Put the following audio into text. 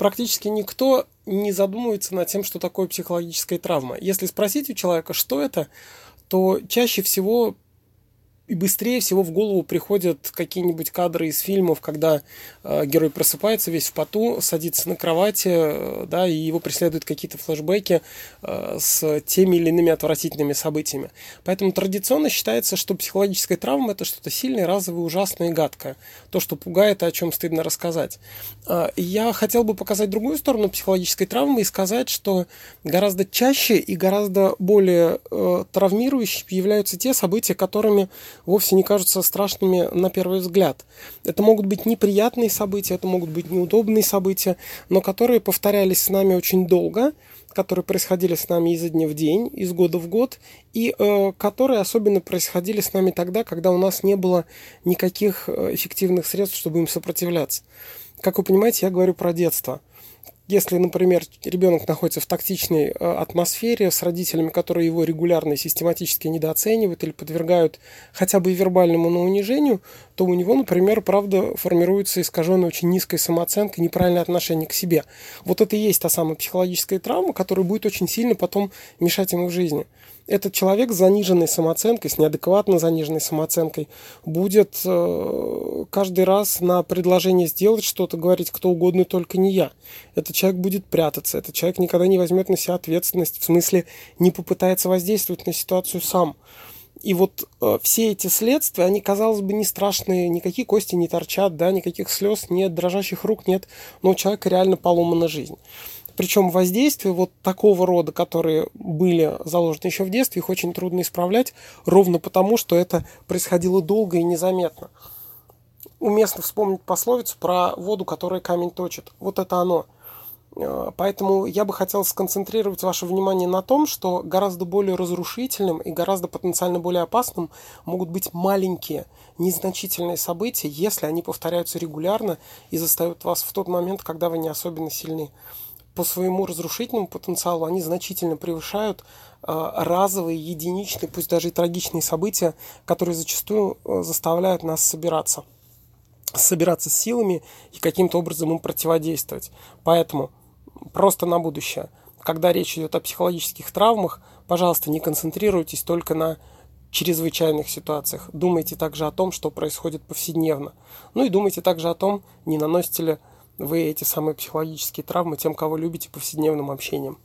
практически никто не задумывается над тем, что такое психологическая травма. Если спросить у человека, что это, то чаще всего и быстрее всего в голову приходят какие-нибудь кадры из фильмов, когда э, герой просыпается весь в поту, садится на кровати, э, да, и его преследуют какие-то флешбеки э, с теми или иными отвратительными событиями. Поэтому традиционно считается, что психологическая травма это что-то сильное, разовое, ужасное и гадкое. То, что пугает и о чем стыдно рассказать. Э, я хотел бы показать другую сторону психологической травмы и сказать, что гораздо чаще и гораздо более э, травмирующими являются те события, которыми вовсе не кажутся страшными на первый взгляд. Это могут быть неприятные события, это могут быть неудобные события, но которые повторялись с нами очень долго, которые происходили с нами изо дня в день, из года в год, и э, которые особенно происходили с нами тогда, когда у нас не было никаких э, эффективных средств, чтобы им сопротивляться. Как вы понимаете, я говорю про детство – если, например, ребенок находится в токсичной э, атмосфере с родителями, которые его регулярно и систематически недооценивают или подвергают хотя бы и вербальному на унижению, то у него, например, правда формируется искаженная очень низкая самооценка, неправильное отношение к себе. Вот это и есть та самая психологическая травма, которая будет очень сильно потом мешать ему в жизни этот человек с заниженной самооценкой, с неадекватно заниженной самооценкой, будет э, каждый раз на предложение сделать что-то говорить кто угодно, только не я. Этот человек будет прятаться, этот человек никогда не возьмет на себя ответственность, в смысле не попытается воздействовать на ситуацию сам. И вот э, все эти следствия, они, казалось бы, не страшные, никакие кости не торчат, да, никаких слез нет, дрожащих рук нет, но у человека реально поломана жизнь. Причем воздействия вот такого рода, которые были заложены еще в детстве, их очень трудно исправлять, ровно потому, что это происходило долго и незаметно. Уместно вспомнить пословицу про воду, которая камень точит. Вот это оно. Э, поэтому я бы хотел сконцентрировать ваше внимание на том, что гораздо более разрушительным и гораздо потенциально более опасным могут быть маленькие, незначительные события, если они повторяются регулярно и застают вас в тот момент, когда вы не особенно сильны по своему разрушительному потенциалу они значительно превышают э, разовые, единичные, пусть даже и трагичные события, которые зачастую э, заставляют нас собираться. Собираться силами и каким-то образом им противодействовать. Поэтому просто на будущее. Когда речь идет о психологических травмах, пожалуйста, не концентрируйтесь только на чрезвычайных ситуациях. Думайте также о том, что происходит повседневно. Ну и думайте также о том, не наносите ли вы эти самые психологические травмы тем, кого любите повседневным общением.